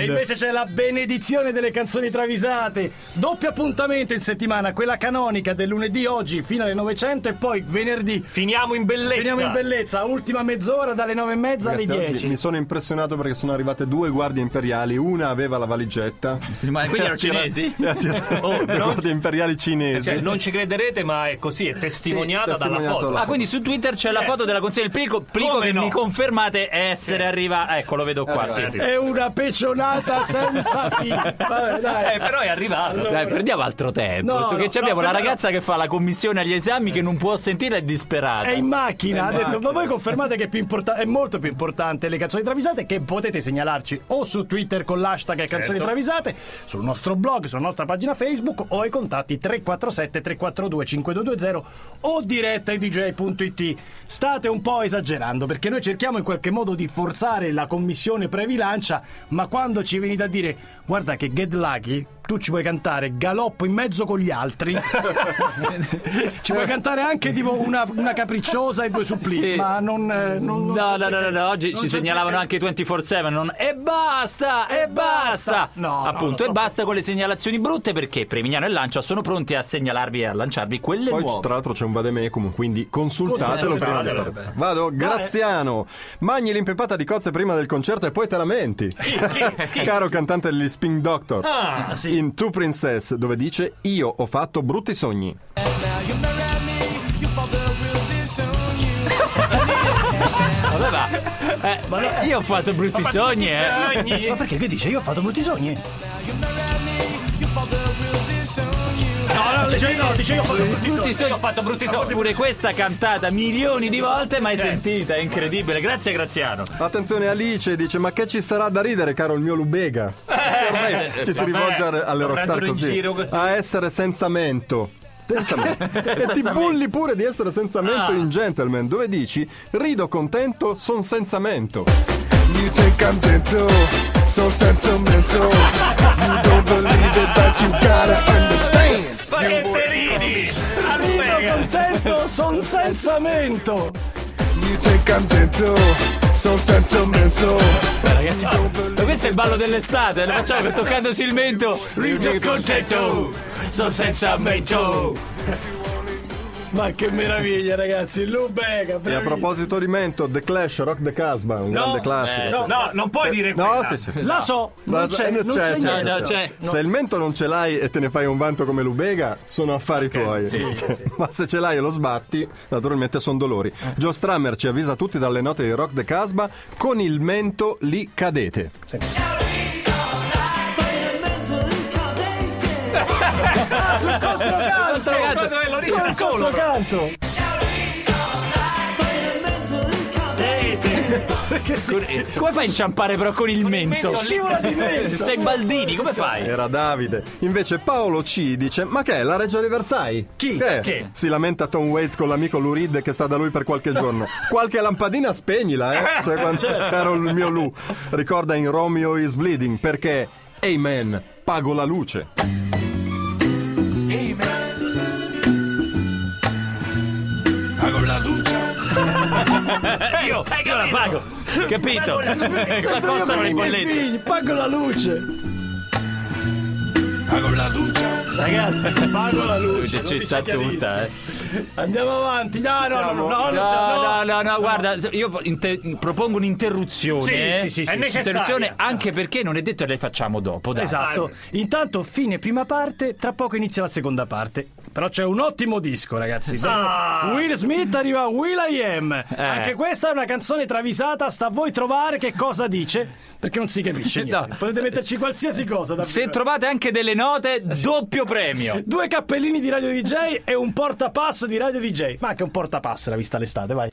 E invece c'è la benedizione delle canzoni travisate. Doppio appuntamento in settimana, quella canonica del lunedì oggi fino alle 900 e poi venerdì. Finiamo in bellezza. Finiamo in bellezza, ultima mezz'ora dalle 9 e mezza alle Ragazzi, oggi 10. Mi sono impressionato perché sono arrivate due guardie imperiali, una aveva la valigetta. Ma quelli erano cinesi? Oh, le no. guardie imperiali cinesi. Cioè, non ci crederete, ma è così, è testimoniata Sì, dalla foto. Ah, quindi su Twitter c'è la foto della consegna del plico, plico Come che no? mi confermate essere arriva. Ecco, lo vedo qua, sì. È una pecionata senza fine. Vabbè, dai. Eh, però è arrivato. Dai, prendiamo altro tempo. No, su che no, abbiamo no, la però- ragazza che fa la commissione agli esami che non può sentire è disperata. È in macchina, ha detto, ma voi confermate che è, più importa- è molto più importante le canzoni travisate che potete segnalarci o su Twitter con l'hashtag canzoni Certo. travisate, sul nostro blog, sulla nostra pagina Facebook o ai contatti 347 342 5220 o diretta ai dj.it. State un po' esagerando perché noi cerchiamo in qualche modo di forzare la commissione previlancia, ma quando ci venite a dire guarda che Get Lucky tu ci puoi cantare galoppo in mezzo con gli altri. ci puoi cantare anche tipo una, una capricciosa e due supplì, Sì. ma non, eh, non- non No, so no, no, no, no, oggi ci so segnalavano anche 24-7 non... E basta, e, E basta. basta No, no, Appunto, no, e basta con le segnalazioni brutte perché Premignano e Lancia sono pronti a segnalarvi e a lanciarvi quelle Poi nuove tra l'altro c'è un vademecum, quindi consultatelo prima di fare. Vado, Graziano. Magni l'impepata di cozze prima del concerto e poi te lamenti. Caro cantante degli Spin Doctor. Ah, In Two Princess, dove dice Io ho fatto brutti sogni. Vabbè, va. Eh, ma no, io ho fatto brutti sogni, eh. Sogni. Ma perché che dice? Io ho fatto brutti sogni. No, dice no, dice io ho fatto brutti sogni. sogni. Ho fatto brutti sogni. Pure questa cantata milioni di volte, mai sentita, è incredibile. Grazie Graziano. Attenzione Alice dice ma che ci sarà da ridere caro il mio Lubega ormai ci si rivolge alle- alle lo rockstar prendono in così. a essere senza mento senza mento e ti bulli pure di essere senza mento Ah. in Gentleman dove dici rido contento son senza mento You think I'm gentle, so sentimental. You don't believe it, but you gotta understand. Contento, son senza mento. You think I'm gentle, so sentimental. Ragazzi, ma questo è il ballo dell'estate, lo facciamo toccandosi il mento. Rido contento, sono senza mento. Ma che meraviglia, ragazzi. Lubega, e a proposito di mento The Clash Rock the Casbah un grande classico eh, No, no, non puoi dire no quella. sì sì, sì. La so, non c'è, eh, non c'è c'è. No, no, c'è. Se il mento non ce l'hai e te ne fai un vanto come Lubega, sono affari tuoi. Ma se ce l'hai e lo sbatti, naturalmente sono dolori. Joe Strammer ci avvisa tutti dalle note di Rock the Casbah: con il mento li cadete. È l'origine Col solo. controcanto. Perché si Come fai a inciampare però con il mento? scivola di mento. Sei Baldini, come fai? Era Davide. Invece Paolo C dice: Ma che è la Reggia di Versailles? Chi? Che è? Chi? Si lamenta Tom Waits con l'amico Lou Reed che sta da lui per qualche giorno. Qualche lampadina spegnila, eh? Cioè, quando- caro il mio Lou. Ricorda in Romeo is Bleeding perché, Amen, pago la luce. La lucha. Io, io la pago. Capito? Cosa costano le bollette? figli, pago la luce. Hago la lucha. Ragazzi, pago la luce. Ci, sta tutta, eh. Andiamo avanti. No, no, no, no, no, No, no, no, no, guarda, io inter- propongo un'interruzione. Sì, eh. sì, sì, sì. È Interruzione necessaria. anche perché non è detto che le facciamo dopo, dai. Esatto. Intanto, fine prima parte, tra poco inizia la seconda parte. Però c'è un ottimo disco, ragazzi. Ah. Will Smith arriva a Will I Am. Anche questa è una canzone travisata. Sta a voi trovare che cosa dice, perché non si capisce. No. Potete metterci qualsiasi cosa. davvero. Se trovate anche delle note, doppio premio. Due cappellini di Radio DJ e un portapass di Radio DJ. Ma anche un portapass, la vista l'estate, vai.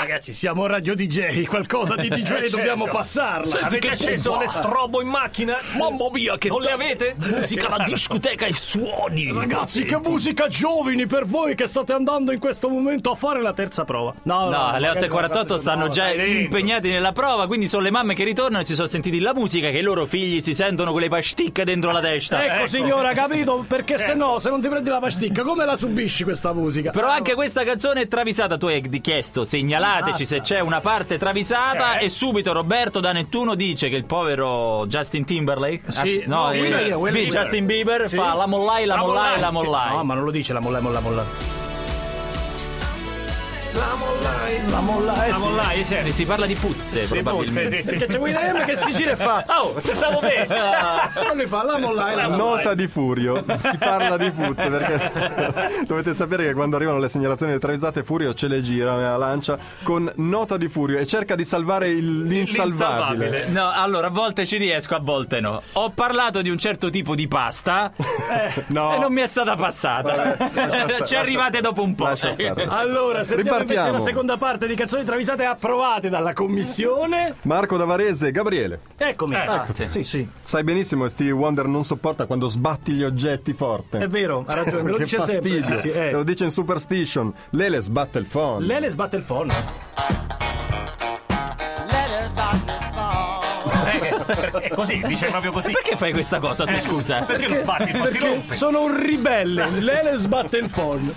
Ragazzi, siamo Radio DJ, qualcosa di DJ dobbiamo passarla. Avete acceso le strobo in macchina? Mamma mia, che Non le avete? musica la discoteca e suoni. Ragazzi, che musica giovani per voi che state andando in questo momento a fare la terza prova. No, No, magari non 8.48 fate- stanno no, già impegnati nella prova, quindi sono le mamme che ritornano e si sono sentiti la musica che i loro figli si sentono con le pasticche dentro la testa. Ecco, signora, capito? Perché se no, se non ti prendi la pasticca, come la subisci questa musica? Però anche questa canzone è travisata. Tu hai chiesto segnalate segnalateci se c'è una parte travisata Eh. e subito Roberto da Nettuno dice che il povero Justin Timberlake Sì, anzi, no, no, quello Bi- io. Justin Bieber Sì. fa la mollai, la La mollai, mollai. la mollai. No, ma non lo dice la molla, molla, molla. La mollai. La mollai, eh La sì. mollai, cioè. E si parla di puzze, Sì, probabilmente. sì, sì, Perché c'è William che si gira e fa. Oh, se stavo bene. Non lui fa la mollai, la mollai. Nota di Furio, si parla di puzze perché dovete sapere che quando arrivano le segnalazioni delle travisate Furio ce le gira nella lancia con nota di Furio e cerca di salvare il- l'insalvabile. L'insalvabile. No, allora a volte ci riesco, a volte no. Ho parlato di un certo tipo di pasta No. e non mi è stata passata. stare, ci arrivate dopo un po'. Stare. Allora, sentiamo invece Ripartiamo. la seconda parte di canzoni travisate approvate dalla commissione. Marco da Varese, Gabriele, Eccomi. Ah, sì. sì, sì. sai benissimo che Stevie Wonder non sopporta quando sbatti gli oggetti forte. È vero, ha ragione, me lo dice sempre. fastidio. Sì, sì, eh. Lo dice in Superstition. Lele sbatte il phone. Lele sbatte il phone. Eh, È così, dice proprio così. Perché fai questa cosa tu, scusa? Perché lo sbatti? Perché rompe. sono un ribelle. Lele sbatte il phone.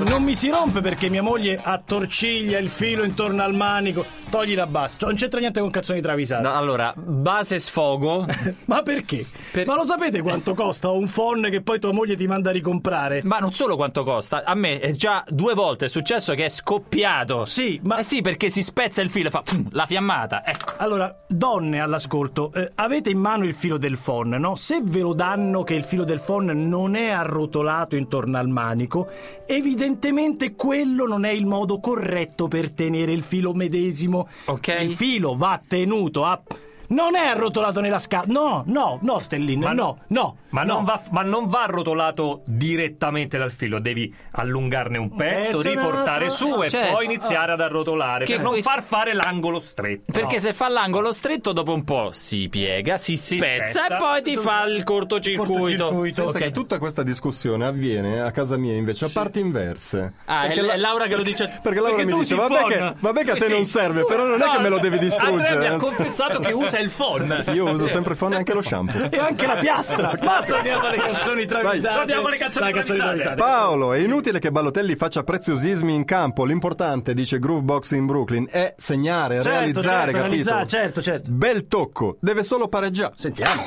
Quindi non mi si rompe perché mia moglie attorciglia il filo intorno al manico. Togli la base. Cioè, non c'entra niente con canzoni travisate. No, allora, base sfogo. Ma perché? Per- Ma lo sapete quanto costa un phone che poi tua moglie ti manda a ricomprare? Ma non solo quanto costa, a me è già due volte è successo che è scoppiato. Sì, ma Eh sì, perché si spezza il filo e fa la fiammata. Ecco. Allora, donne all'ascolto, eh, avete in mano il filo del phon, no? Se ve lo danno che il filo del phon non è arrotolato intorno al manico, evidentemente quello non è il modo corretto per tenere il filo medesimo. Ok. Il filo va tenuto a... Non è arrotolato nella scatola. No, no, no, Stellin, Ma no, no. Ma, no. non va, ma non va arrotolato direttamente dal filo, devi allungarne un pezzo, Pezzo, riportare un altro. su e Certo. poi iniziare ad arrotolare Che per non poi- far fare l'angolo stretto. Perché se fa l'angolo stretto, dopo un po' si piega, si spezza, spezza. e poi ti fa il cortocircuito. Cortocircuito. Pensa Ok. che tutta questa discussione avviene a casa mia invece a parti inverse. Ah, Perché è, la- è Laura che lo dice. Perché Laura perché mi tu dice: usi il vabbè phone." che, vabbè che a te Sì. non serve, però non è che me lo devi Andrea mi distruggere. ha confessato che usa il phone. Io uso sempre il phone e anche lo shampoo. E anche la piastra. Ma torniamo alle canzoni travisate. Torniamo alle canzoni La canzone travisate. Paolo, è inutile che Balotelli faccia preziosismi in campo. L'importante, dice Groovebox in Brooklyn, è segnare, Certo, realizzare, certo, capito? realizzare, certo, certo. Bel tocco, deve solo pareggiare. Sentiamo.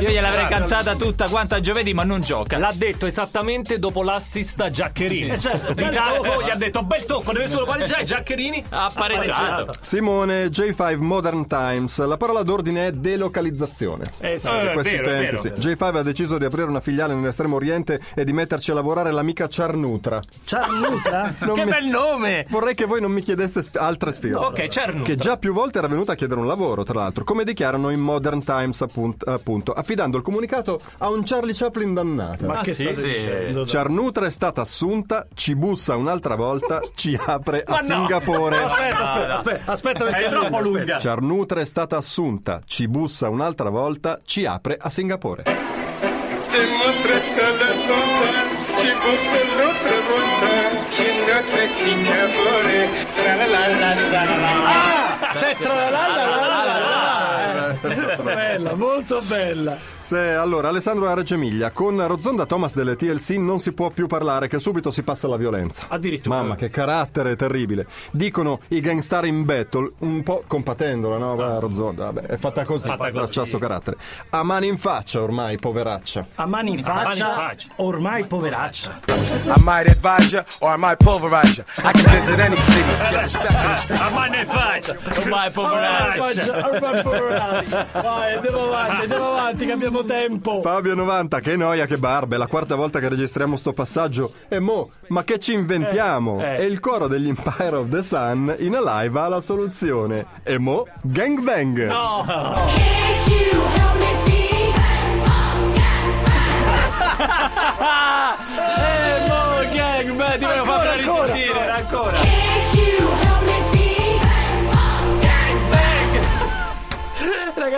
Io gliel'avrei cantata tutta quanta giovedì, ma non gioca. L'ha detto esattamente dopo l'assist a Giaccherini. Eh, certo. Tacco gli ha detto bel tocco, deve solo pareggiare. Giaccherini Ha pareggiato. Simone, J5 Modern Times. La parola d'ordine è delocalizzazione. Eh sì. In Eh, questi vero, tempi, vero. sì. J5 ha deciso di aprire una filiale nell'estremo oriente e di metterci a lavorare l'amica Charnutra. Ciarnutra? Non Che mi- bel nome! Vorrei che voi non mi chiedeste sp- altre spiegazioni. Ok, Cernutra. Che già più volte era venuta a chiedere un lavoro, tra l'altro, come dichiarano in Modern Times, appunt- appunto, affidando il comunicato a un Charlie Chaplin dannato. Ma che sì, state sì. dicendo? Charnutra è stata assunta, ci bussa un'altra volta, ci apre a Ma no! Singapore. Aspetta, aspetta, aspetta, aspetta perché È troppo lunga. Charnutra è stata assunta, ci bussa un'altra volta, ci apre a Singapore. Te muestra solo sonda, ci bussa l'altra volta, ci notte Singapore, tra la la la la la la. C'è tra la la la la la la. Bella, molto bella. Se, allora, Alessandro da Reggio Emilia, con Rozonda Thomas delle TLC non si può più parlare, che subito si passa alla violenza. Addirittura. Mamma, che carattere terribile. Dicono i gangstar in battle, un po' compatendola, no? Va, Rozonda, vabbè, è fatta così, Fatta così. c'ha sto carattere. A mani in faccia ormai, poveraccia. A mani in faccia, ormai poveraccia. I might advise you or I might pulverize you. I can visit any city, get respect in the street. A mano e faccia! Ormai poveraccia. Ormai poveraccia. Vai, andiamo avanti, andiamo avanti che abbiamo tempo. Fabio 90, che noia, che barba, è la quarta volta che registriamo sto passaggio. E mo, ma che ci inventiamo? Eh, eh. E il coro degli Empire of the Sun in a live ha la soluzione. E mo, gangbang! Can't you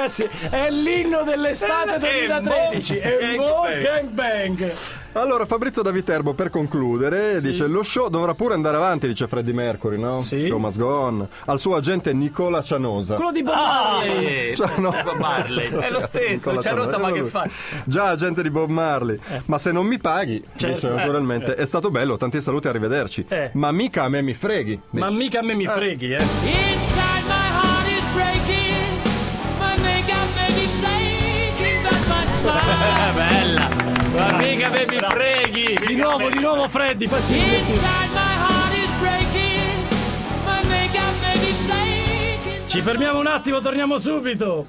Ragazzi, è l'inno dell'estate 2013. E E mo mo gang gangbang. Allora, Fabrizio da Viterbo, per concludere, dice: Lo show dovrà pure andare avanti, dice Freddie Mercury, no? Sì. Show must go on. Al suo agente Nicola Cianosa. Quello di Bob Ah, Marley. eh, Cioè, no. Bob Marley. È lo stesso, Nicola c'è Rosa, Cianosa, ma che fa? Già agente di Bob Marley. Ma se non mi paghi, dice naturalmente, è stato bello, tanti saluti, arrivederci. Eh. Ma mica a me mi freghi. Ma dice. mica a me mi freghi, eh. Inside bella. Ma mica mi freghi. Di nuovo, di nuovo Freddy, facci. Ci fermiamo un attimo, torniamo subito.